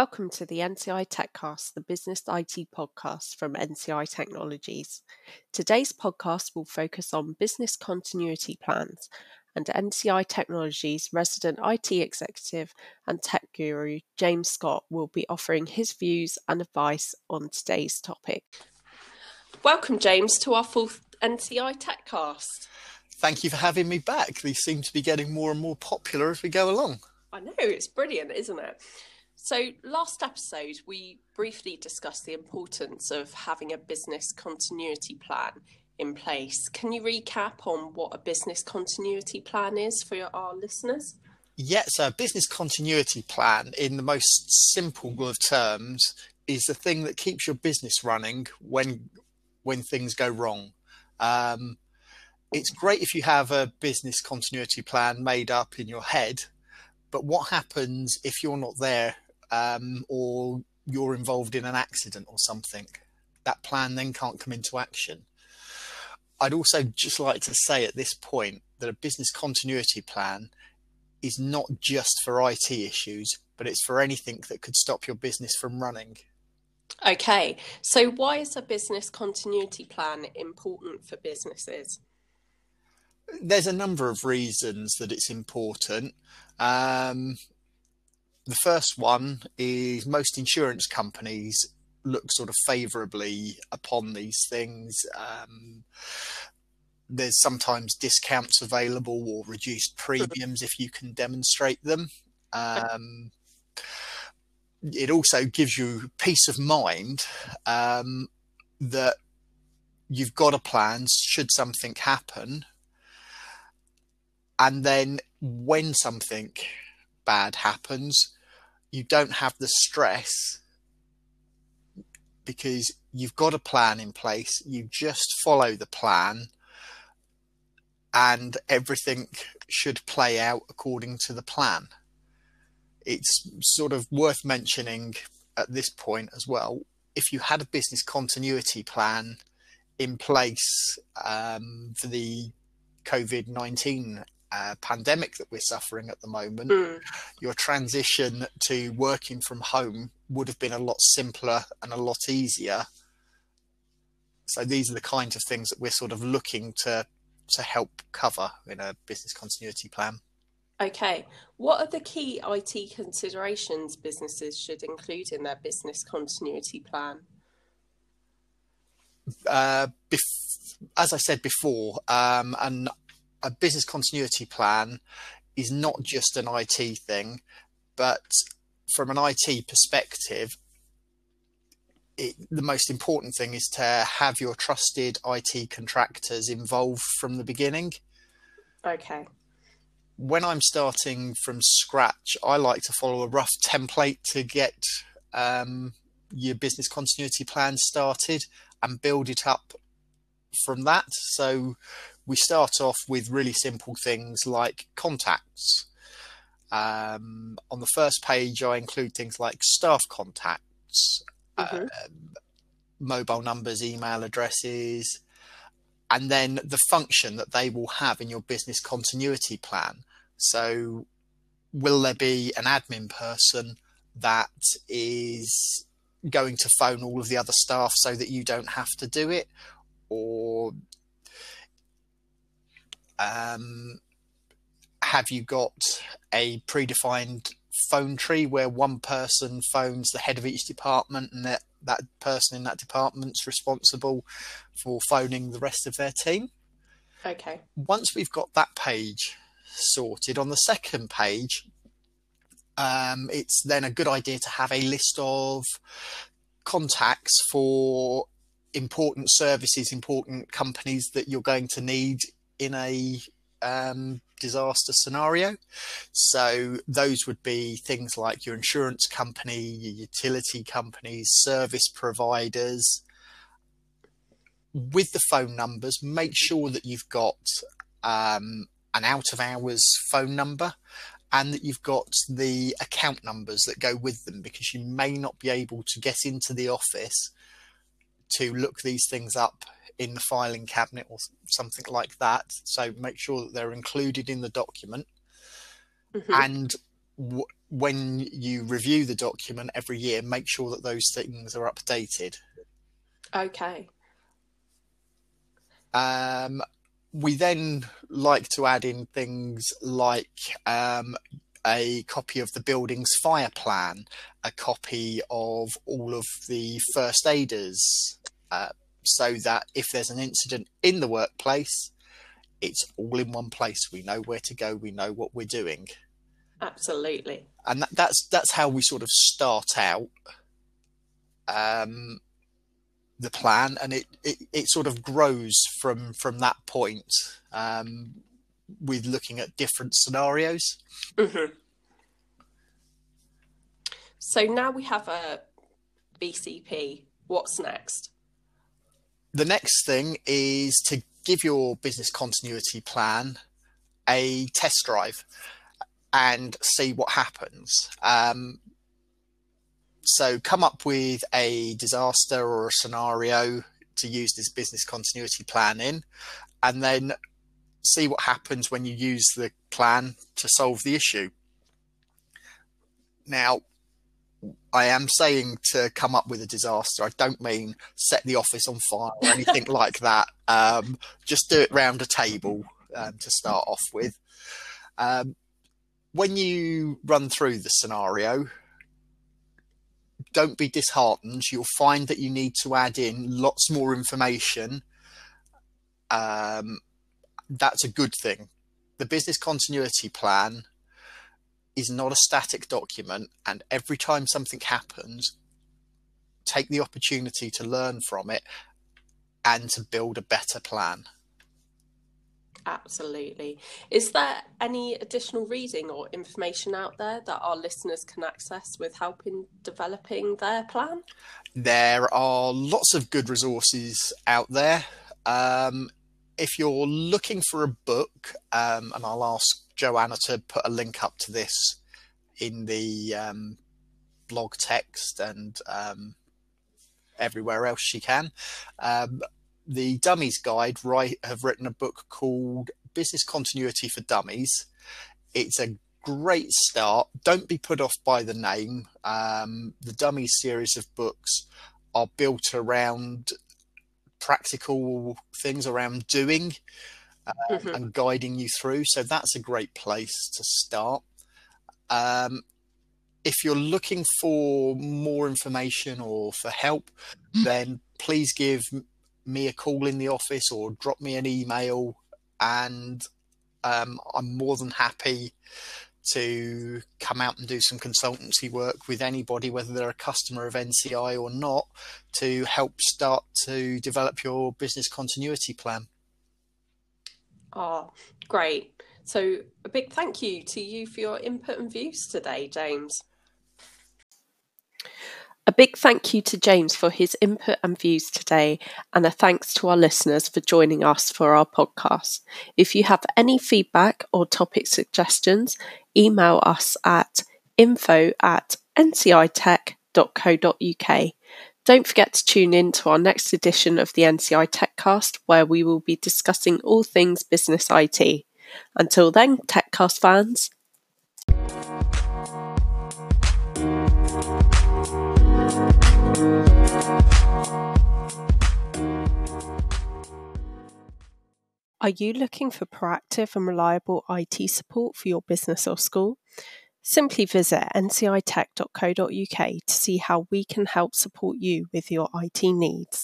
Welcome to the NCI TechCast, the business IT podcast from NCI Technologies. Today's podcast will focus on business continuity plans, and NCI Technologies resident IT executive and tech guru James Scott will be offering his views and advice on today's topic. Welcome, James, to our fourth NCI TechCast. Thank you for having me back. These seem to be getting more and more popular as we go along. I know, it's brilliant, isn't it? So, last episode, we briefly discussed the importance of having a business continuity plan in place. Can you recap on what a business continuity plan is for your, our listeners? Yes, so a business continuity plan, in the most simple of terms, is the thing that keeps your business running when when things go wrong. Um, it's great if you have a business continuity plan made up in your head, but what happens if you're not there um, or you're involved in an accident or something? That plan then can't come into action. I'd also just like to say at this point that a business continuity plan is not just for IT issues, but it's for anything that could stop your business from running. Okay, so why is a business continuity plan important for businesses? There's a number of reasons that it's important. Um, the first one is most insurance companies look sort of favorably upon these things. Um, there's sometimes discounts available or reduced premiums if you can demonstrate them. Um, it also gives you peace of mind um, that you've got a plan should something happen. And then when something bad happens, you don't have the stress because you've got a plan in place. You just follow the plan and everything should play out according to the plan. It's sort of worth mentioning at this point as well. If you had a business continuity plan in place um, for the COVID 19 uh, pandemic that we're suffering at the moment, mm. your transition to working from home would have been a lot simpler and a lot easier. So these are the kinds of things that we're sort of looking to to help cover in a business continuity plan. Okay, what are the key IT considerations businesses should include in their business continuity plan? Uh, bef- as I said before, um, and a business continuity plan is not just an IT thing, but from an IT perspective, it, the most important thing is to have your trusted IT contractors involved from the beginning. Okay. When I'm starting from scratch, I like to follow a rough template to get um, your business continuity plan started and build it up from that. So we start off with really simple things like contacts. Um, on the first page, I include things like staff contacts, mm-hmm. uh, mobile numbers, email addresses, and then the function that they will have in your business continuity plan. So, will there be an admin person that is going to phone all of the other staff so that you don't have to do it? Or um, have you got a predefined phone tree where one person phones the head of each department and that, that person in that department's responsible for phoning the rest of their team? Okay. Once we've got that page sorted, on the second page, um, it's then a good idea to have a list of contacts for important services, important companies that you're going to need in a um, disaster scenario. So those would be things like your insurance company, your utility companies, service providers. With the phone numbers, make sure that you've got um, an out of hours phone number and that you've got the account numbers that go with them because you may not be able to get into the office to look these things up in the filing cabinet or something like that. So make sure that they're included in the document. Mm-hmm. And w- when you review the document every year, make sure that those things are updated. Okay. Um, we then like to add in things like um, a copy of the building's fire plan, a copy of all of the first aiders, uh, so that if there's an incident in the workplace, it's all in one place. We know where to go. We know what we're doing. Absolutely. And that, that's that's how we sort of start out um, the plan, and it, it, it sort of grows from from that point um, with looking at different scenarios. Mm-hmm. So now we have a BCP. What's next? The next thing is to give your business continuity plan a test drive and see what happens. Um, so come up with a disaster or a scenario to use this business continuity plan in, and then see what happens when you use the plan to solve the issue. Now, I am saying to come up with a disaster. I don't mean set the office on fire or anything like that. Um, just do it round a table um, to start off with. Um, when you run through the scenario, don't be disheartened. You'll find that you need to add in lots more information. Um, that's a good thing. The business continuity plan is not a static document, and every time something happens, take the opportunity to learn from it and to build a better plan. Absolutely. Is there any additional reading or information out there that our listeners can access with helping developing their plan? There are lots of good resources out there. Um, if you're looking for a book, um, and I'll ask Joanna to put a link up to this in the um, blog text and um, everywhere else she can. Um, the Dummies Guide right, have written a book called Business Continuity for Dummies. It's a great start. Don't be put off by the name. Um, the Dummies series of books are built around practical things around doing uh, mm-hmm. and guiding you through. So that's a great place to start. Um, if you're looking for more information or for help, mm. then please give me a call in the office or drop me an email, and um, I'm more than happy to come out and do some consultancy work with anybody, whether they're a customer of NCI or not, to help start to develop your business continuity plan. Oh, great. So, a big thank you to you for your input and views today, James. A big thank you to James for his input and views today, and a thanks to our listeners for joining us for our podcast. If you have any feedback or topic suggestions, email us at info at ncitech.co.uk. Don't forget to tune in to our next edition of the NCI TechCast, where we will be discussing all things business IT. Until then, TechCast fans, Are you looking for proactive and reliable IT support for your business or school? Simply visit ncitech.co.uk to see how we can help support you with your IT needs.